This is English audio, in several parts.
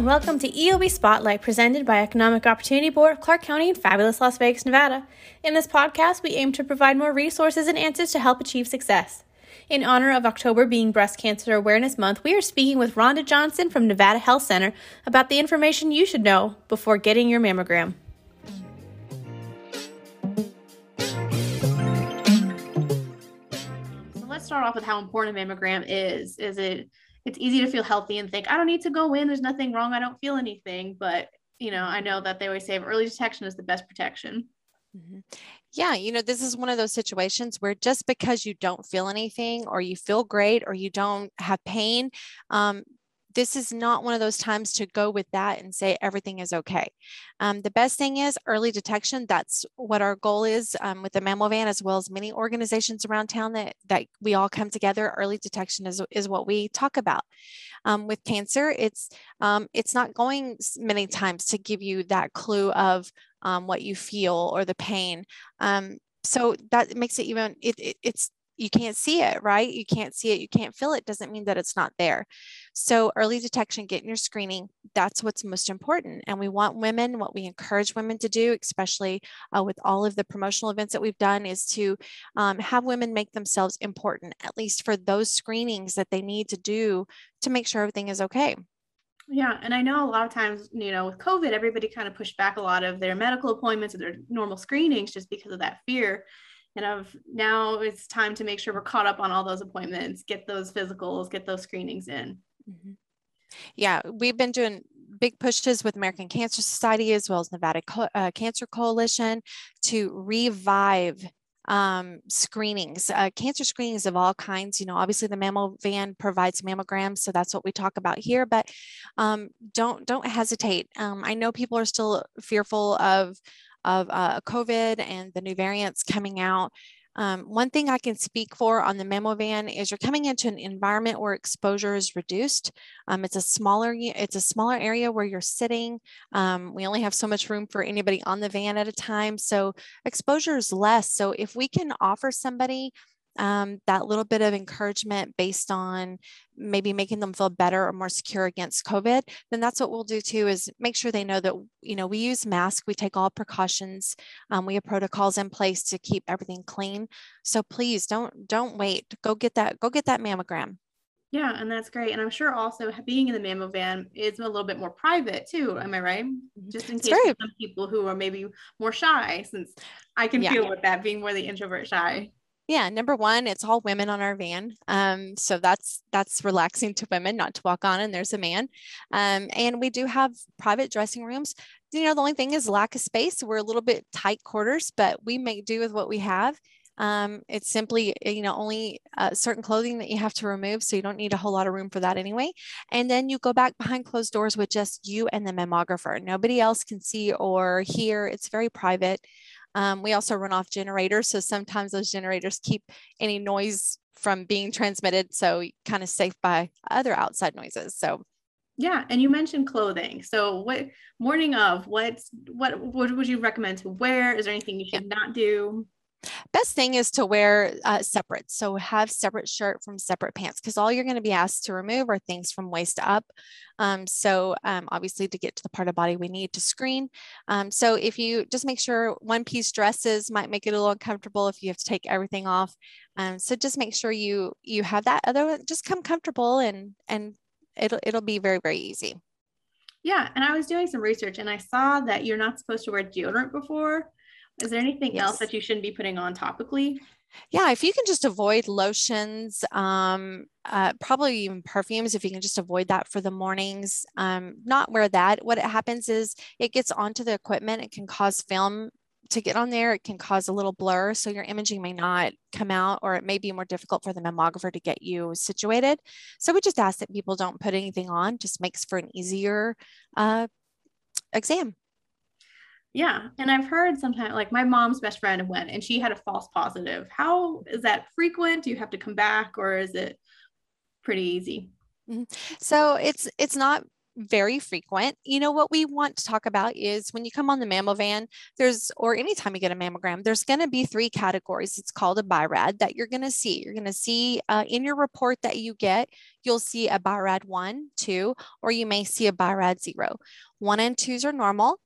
and welcome to EOB Spotlight presented by Economic Opportunity Board of Clark County in fabulous Las Vegas, Nevada. In this podcast, we aim to provide more resources and answers to help achieve success. In honor of October being Breast Cancer Awareness Month, we are speaking with Rhonda Johnson from Nevada Health Center about the information you should know before getting your mammogram. So let's start off with how important a mammogram is. Is it it's easy to feel healthy and think, I don't need to go in. There's nothing wrong. I don't feel anything. But, you know, I know that they always say early detection is the best protection. Mm-hmm. Yeah, you know, this is one of those situations where just because you don't feel anything or you feel great or you don't have pain, um, this is not one of those times to go with that and say everything is okay. Um, the best thing is early detection. That's what our goal is um, with the Mammo Van, as well as many organizations around town that, that we all come together. Early detection is, is what we talk about. Um, with cancer, it's um, it's not going many times to give you that clue of um, what you feel or the pain. Um, so that makes it even it, it, it's you can't see it, right? You can't see it, you can't feel it, doesn't mean that it's not there. So, early detection, getting your screening, that's what's most important. And we want women, what we encourage women to do, especially uh, with all of the promotional events that we've done, is to um, have women make themselves important, at least for those screenings that they need to do to make sure everything is okay. Yeah, and I know a lot of times, you know, with COVID, everybody kind of pushed back a lot of their medical appointments and their normal screenings just because of that fear and of now it's time to make sure we're caught up on all those appointments, get those physicals, get those screenings in. Mm-hmm. Yeah, we've been doing big pushes with American Cancer Society as well as Nevada Co- uh, Cancer Coalition to revive um, screenings, uh, cancer screenings of all kinds. You know, obviously the mammo van provides mammograms, so that's what we talk about here. But um, don't don't hesitate. Um, I know people are still fearful of of uh, COVID and the new variants coming out. Um, one thing I can speak for on the mammo van is you're coming into an environment where exposure is reduced. Um, it's a smaller it's a smaller area where you're sitting. Um, we only have so much room for anybody on the van at a time, so exposure is less. So if we can offer somebody um, that little bit of encouragement based on maybe making them feel better or more secure against COVID, then that's what we'll do too is make sure they know that, you know, we use masks, we take all precautions, um, we have protocols in place to keep everything clean. So please don't, don't wait, go get that, go get that mammogram. Yeah, and that's great. And I'm sure also being in the mammo van is a little bit more private too. Am I right? Mm-hmm. Just in case some people who are maybe more shy, since I can yeah. feel with that being more the introvert shy yeah number one it's all women on our van um, so that's that's relaxing to women not to walk on and there's a man um, and we do have private dressing rooms. You know the only thing is lack of space we're a little bit tight quarters but we make do with what we have um, it's simply you know only uh, certain clothing that you have to remove so you don't need a whole lot of room for that anyway and then you go back behind closed doors with just you and the mammographer nobody else can see or hear it's very private um, we also run off generators. So sometimes those generators keep any noise from being transmitted. So kind of safe by other outside noises. So yeah, and you mentioned clothing. So what morning of what what what would you recommend to wear? Is there anything you should yeah. not do? Best thing is to wear uh, separate. So have separate shirt from separate pants because all you're going to be asked to remove are things from waist up. Um, so um, obviously to get to the part of body we need to screen. Um, so if you just make sure one piece dresses might make it a little uncomfortable if you have to take everything off. Um, so just make sure you you have that. Other just come comfortable and and it'll it'll be very very easy. Yeah, and I was doing some research and I saw that you're not supposed to wear deodorant before is there anything yes. else that you shouldn't be putting on topically? Yeah, if you can just avoid lotions, um, uh, probably even perfumes, if you can just avoid that for the mornings, um, not wear that. What it happens is it gets onto the equipment. It can cause film to get on there. It can cause a little blur. So your imaging may not come out, or it may be more difficult for the mammographer to get you situated. So we just ask that people don't put anything on, just makes for an easier uh, exam. Yeah. And I've heard sometimes like my mom's best friend went and she had a false positive. How is that frequent? Do you have to come back or is it pretty easy? Mm-hmm. So it's it's not very frequent. You know, what we want to talk about is when you come on the MammoVan, there's, or anytime you get a mammogram, there's going to be three categories. It's called a BI-RAD that you're going to see. You're going to see uh, in your report that you get, you'll see a BI-RAD one, two, or you may see a BI-RAD zero. One and twos are normal.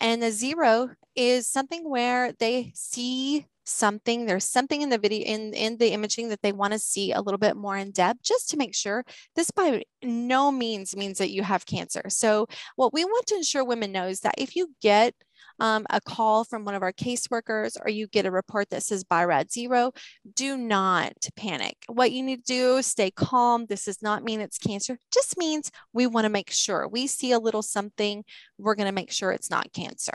And the zero is something where they see something there's something in the video in in the imaging that they want to see a little bit more in depth just to make sure this by no means means that you have cancer. So what we want to ensure women know is that if you get um, a call from one of our caseworkers or you get a report that says BI-RAD zero, do not panic. What you need to do stay calm. This does not mean it's cancer, just means we want to make sure we see a little something, we're going to make sure it's not cancer.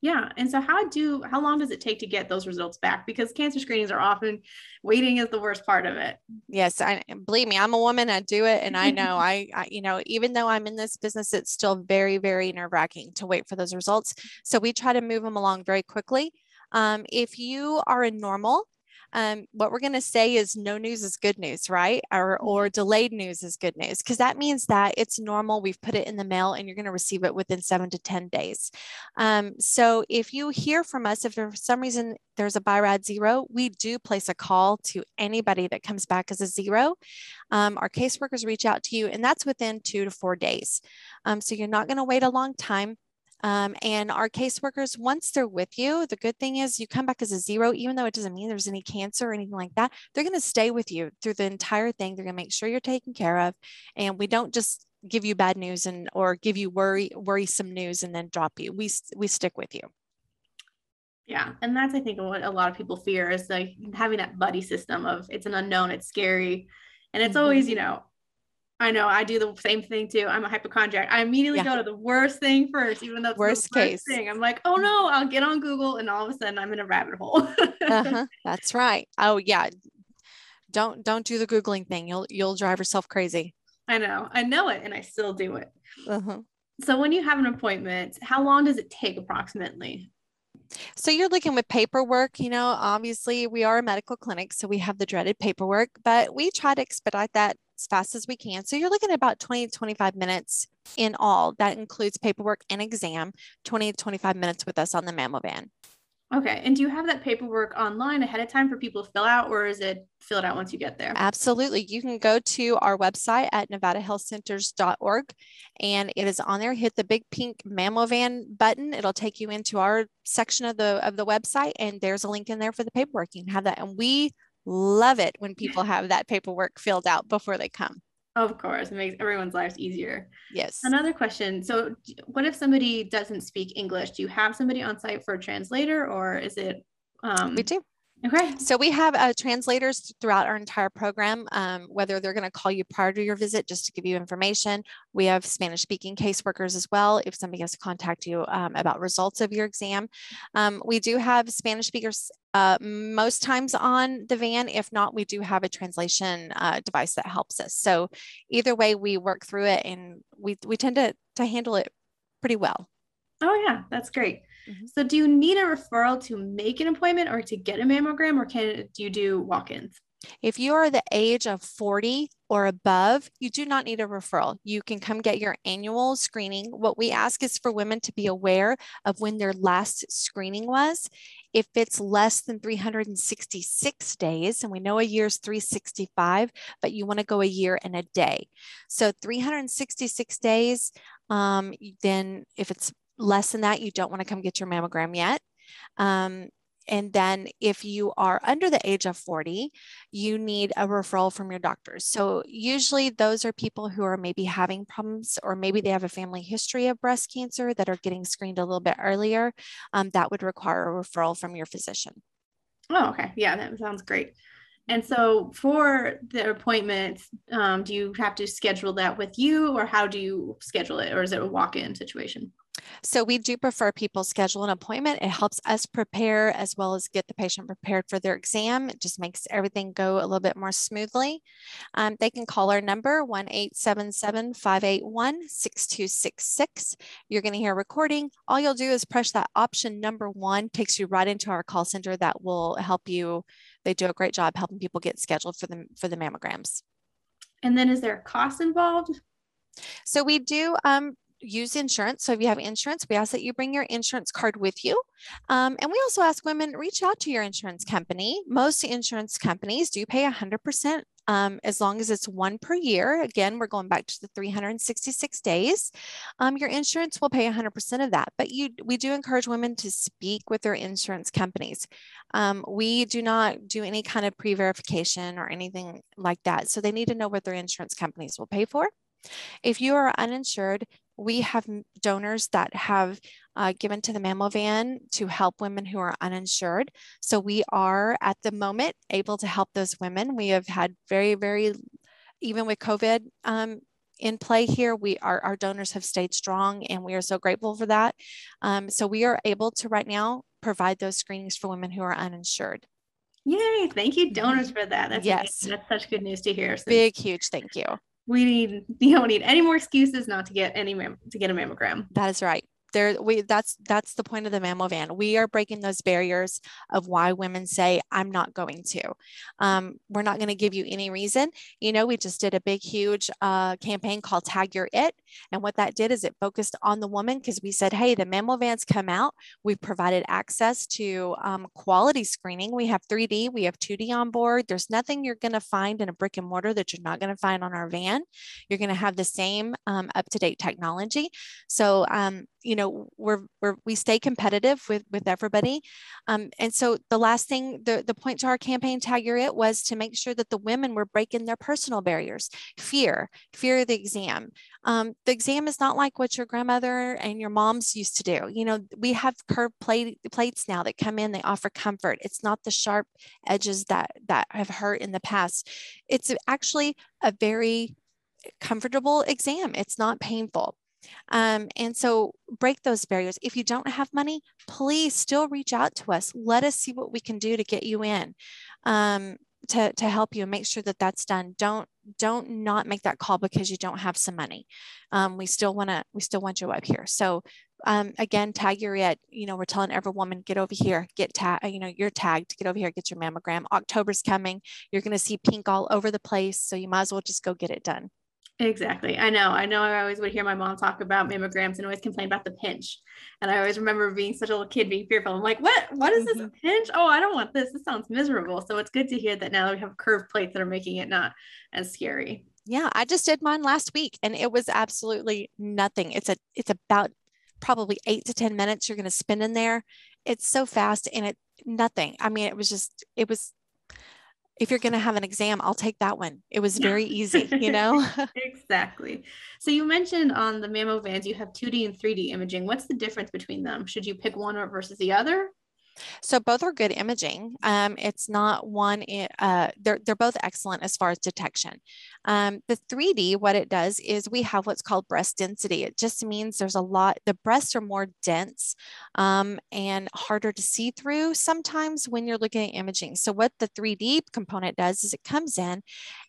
Yeah. And so how do how long does it take to get those results back? Because cancer screenings are often waiting is the worst part of it. Yes, I believe me, I'm a woman, I do it and I know I, I you know, even though I'm in this business it's still very very nerve-wracking to wait for those results. So we try to move them along very quickly. Um, if you are a normal um, what we're going to say is no news is good news, right? Or, mm-hmm. or delayed news is good news because that means that it's normal. We've put it in the mail and you're going to receive it within seven to 10 days. Um, so if you hear from us, if for some reason there's a BI-RAD zero, we do place a call to anybody that comes back as a zero. Um, our caseworkers reach out to you and that's within two to four days. Um, so you're not going to wait a long time. Um, and our caseworkers, once they're with you, the good thing is you come back as a zero, even though it doesn't mean there's any cancer or anything like that. They're going to stay with you through the entire thing. They're going to make sure you're taken care of. And we don't just give you bad news and or give you worry worrisome news and then drop you. We we stick with you. Yeah, and that's I think what a lot of people fear is like having that buddy system of it's an unknown, it's scary, and it's mm-hmm. always you know I know I do the same thing too. I'm a hypochondriac. I immediately yeah. go to the worst thing first, even though it's worst the worst case thing. I'm like, oh no, I'll get on Google, and all of a sudden I'm in a rabbit hole. uh-huh. That's right. Oh yeah, don't don't do the googling thing. You'll you'll drive yourself crazy. I know, I know it, and I still do it. Uh-huh. So when you have an appointment, how long does it take approximately? So you're looking with paperwork, you know, obviously we are a medical clinic, so we have the dreaded paperwork, but we try to expedite that as fast as we can. So you're looking at about 20 to 25 minutes in all. That includes paperwork and exam, 20 to 25 minutes with us on the mammo van. Okay. And do you have that paperwork online ahead of time for people to fill out, or is it filled out once you get there? Absolutely. You can go to our website at nevadahealthcenters.org and it is on there. Hit the big pink mammo van button. It'll take you into our section of the of the website, and there's a link in there for the paperwork. You can have that. And we love it when people have that paperwork filled out before they come. Of course, it makes everyone's lives easier. Yes. Another question. So, what if somebody doesn't speak English? Do you have somebody on site for a translator, or is it? Um, we do. Okay. So we have uh, translators throughout our entire program, um, whether they're going to call you prior to your visit just to give you information. We have Spanish speaking caseworkers as well if somebody has to contact you um, about results of your exam. Um, we do have Spanish speakers uh, most times on the van. If not, we do have a translation uh, device that helps us. So either way, we work through it and we, we tend to, to handle it pretty well. Oh, yeah, that's great. Mm-hmm. So, do you need a referral to make an appointment or to get a mammogram, or can do you do walk ins? If you are the age of 40 or above, you do not need a referral. You can come get your annual screening. What we ask is for women to be aware of when their last screening was. If it's less than 366 days, and we know a year is 365, but you want to go a year and a day. So 366 days, um, then if it's less than that, you don't want to come get your mammogram yet. Um, and then if you are under the age of 40, you need a referral from your doctors. So usually those are people who are maybe having problems or maybe they have a family history of breast cancer that are getting screened a little bit earlier. Um, that would require a referral from your physician. Oh, okay. Yeah, that sounds great. And so for the appointment, um, do you have to schedule that with you or how do you schedule it? Or is it a walk in situation? So we do prefer people schedule an appointment. It helps us prepare as well as get the patient prepared for their exam. It just makes everything go a little bit more smoothly. Um, they can call our number 1-877-581-6266. You're going to hear a recording. All you'll do is press that option number one, takes you right into our call center that will help you. They do a great job helping people get scheduled for the, for the mammograms. And then is there a cost involved? So we do um, use insurance. So if you have insurance, we ask that you bring your insurance card with you. Um, and we also ask women reach out to your insurance company. Most insurance companies do pay 100% um, as long as it's one per year. Again, we're going back to the 366 days. Um, your insurance will pay 100% of that, but you we do encourage women to speak with their insurance companies. Um, we do not do any kind of pre-verification or anything like that, so they need to know what their insurance companies will pay for. If you are uninsured, we have donors that have uh, given to the Mammo Van to help women who are uninsured. So we are at the moment able to help those women. We have had very, very, even with COVID um, in play here, we our, our donors have stayed strong and we are so grateful for that. Um, so we are able to right now provide those screenings for women who are uninsured. Yay, thank you donors for that. That's yes. Amazing. That's such good news to hear. Big, huge thank you we need you don't need any more excuses not to get any mam- to get a mammogram. That is right there we that's that's the point of the mammo van. We are breaking those barriers of why women say i'm not going to. Um, we're not going to give you any reason. You know we just did a big huge uh, campaign called tag your it and what that did is it focused on the woman because we said hey the mammo vans come out. We've provided access to um, quality screening. We have 3d we have 2d on board. There's nothing you're going to find in a brick and mortar that you're not going to find on our van. You're going to have the same um, up-to-date technology. So um, you know we're, we're we stay competitive with with everybody. Um, and so the last thing the, the point to our campaign tag your it was to make sure that the women were breaking their personal barriers. Fear fear of the exam. Um, the exam is not like what your grandmother and your moms used to do. You know we have curved plate, plates now that come in they offer comfort. It's not the sharp edges that that have hurt in the past. It's actually a very comfortable exam. It's not painful um, and so break those barriers. If you don't have money, please still reach out to us. Let us see what we can do to get you in. Um, to, to help you and make sure that that's done. Don't don't not make that call because you don't have some money. Um, we still want to we still want you up here. So um, again, tag your it. You know, we're telling every woman get over here, get tag. You know, you're tagged. Get over here, get your mammogram. October's coming. You're going to see pink all over the place, so you might as well just go get it done. Exactly. I know. I know. I always would hear my mom talk about mammograms and always complain about the pinch. And I always remember being such a little kid being fearful. I'm like, what? What is mm-hmm. this pinch? Oh, I don't want this. This sounds miserable. So it's good to hear that now we have curved plates that are making it not as scary. Yeah, I just did mine last week and it was absolutely nothing. It's a it's about probably eight to 10 minutes you're going to spend in there. It's so fast and it nothing. I mean, it was just, it was if you're going to have an exam, I'll take that one. It was very easy, you know? exactly. So you mentioned on the Mammo vans, you have 2D and 3D imaging. What's the difference between them? Should you pick one versus the other? So both are good imaging. Um, it's not one, uh, they're, they're both excellent as far as detection. Um, the 3D, what it does is we have what's called breast density. It just means there's a lot, the breasts are more dense um, and harder to see through sometimes when you're looking at imaging. So what the 3D component does is it comes in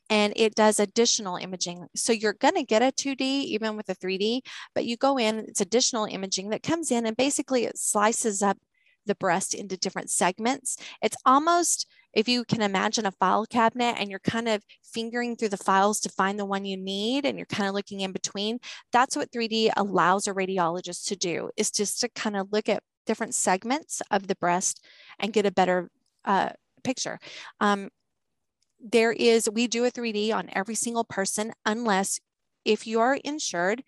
and it does additional imaging. So you're going to get a 2D even with a 3D, but you go in, it's additional imaging that comes in and basically it slices up the breast into different segments. It's almost, if you can imagine a file cabinet and you're kind of fingering through the files to find the one you need and you're kind of looking in between, that's what 3D allows a radiologist to do, is just to kind of look at different segments of the breast and get a better uh, picture. Um, there is, we do a 3D on every single person unless if you are insured,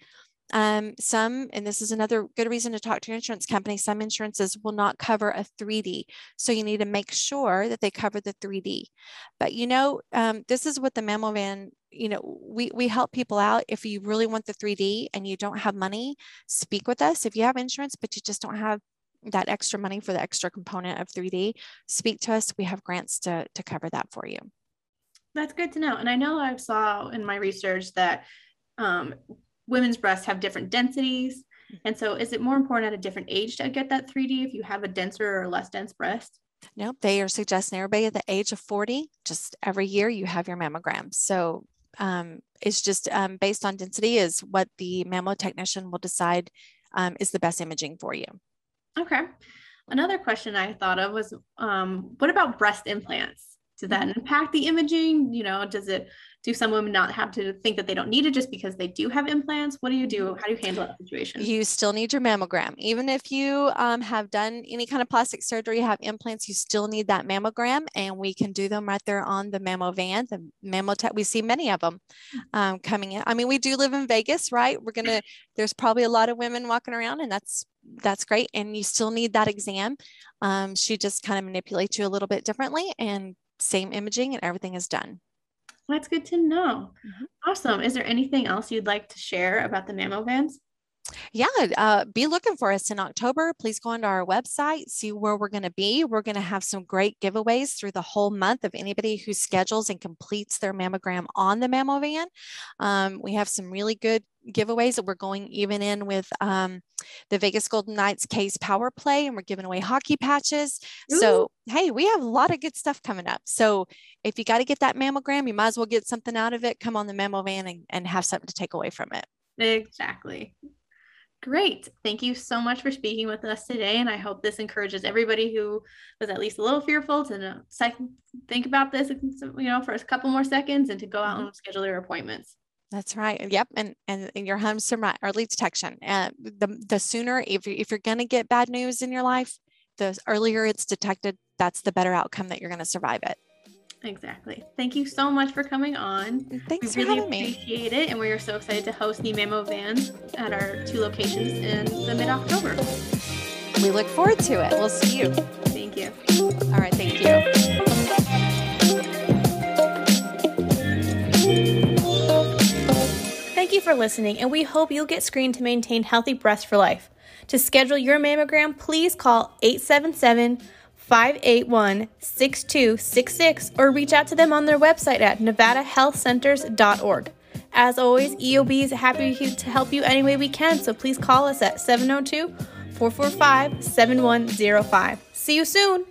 um, some, and this is another good reason to talk to your insurance company, some insurances will not cover a 3D. So you need to make sure that they cover the 3D. But you know, um, this is what the Mammo Van, you know, we, we help people out. If you really want the 3D and you don't have money, speak with us. If you have insurance, but you just don't have that extra money for the extra component of 3D, speak to us. We have grants to, to cover that for you. That's good to know. And I know I saw in my research that um, women's breasts have different densities. Mm-hmm. And so is it more important at a different age to get that 3D if you have a denser or less dense breast? No, they are suggesting everybody at the age of 40, just every year you have your mammogram. So um, it's just um, based on density is what the mammo technician will decide um, is the best imaging for you. Okay. Another question I thought of was um, what about breast implants? Does that mm-hmm. impact the imaging? You know, does it do some women not have to think that they don't need it just because they do have implants? What do you do? How do you handle that situation? You still need your mammogram. Even if you um, have done any kind of plastic surgery, have implants, you still need that mammogram. And we can do them right there on the mammo van, the mammo tech. We see many of them um, coming in. I mean, we do live in Vegas, right? We're going to, there's probably a lot of women walking around, and that's that's great. And you still need that exam. Um, she just kind of manipulates you a little bit differently and same imaging and everything is done. That's good to know. Mm-hmm. Awesome. Is there anything else you'd like to share about the Mammo Vans? Yeah, uh, be looking for us in October. Please go onto our website, see where we're going to be. We're going to have some great giveaways through the whole month of anybody who schedules and completes their mammogram on the Mammo Van. Um, we have some really good giveaways that we're going even in with um, the Vegas Golden Knights case power play, and we're giving away hockey patches. Ooh. So, hey, we have a lot of good stuff coming up. So, if you got to get that mammogram, you might as well get something out of it. Come on the Mammo Van and, and have something to take away from it. Exactly. Great. Thank you so much for speaking with us today. And I hope this encourages everybody who was at least a little fearful to think about this, you know, for a couple more seconds and to go out mm-hmm. and schedule their appointments. That's right. Yep. And and, your home's early detection. And the the sooner if if you're going to get bad news in your life, the earlier it's detected, that's the better outcome that you're going to survive it. Exactly. Thank you so much for coming on. Thanks we really appreciate me. it, and we are so excited to host the Mammo Vans at our two locations in the mid October. We look forward to it. We'll see you. Thank you. All right. Thank you. Thank you for listening, and we hope you'll get screened to maintain healthy breasts for life. To schedule your mammogram, please call 877 877- 581 6266 or reach out to them on their website at nevadahealthcenters.org. As always, EOB is happy to help you any way we can, so please call us at 702 445 7105. See you soon!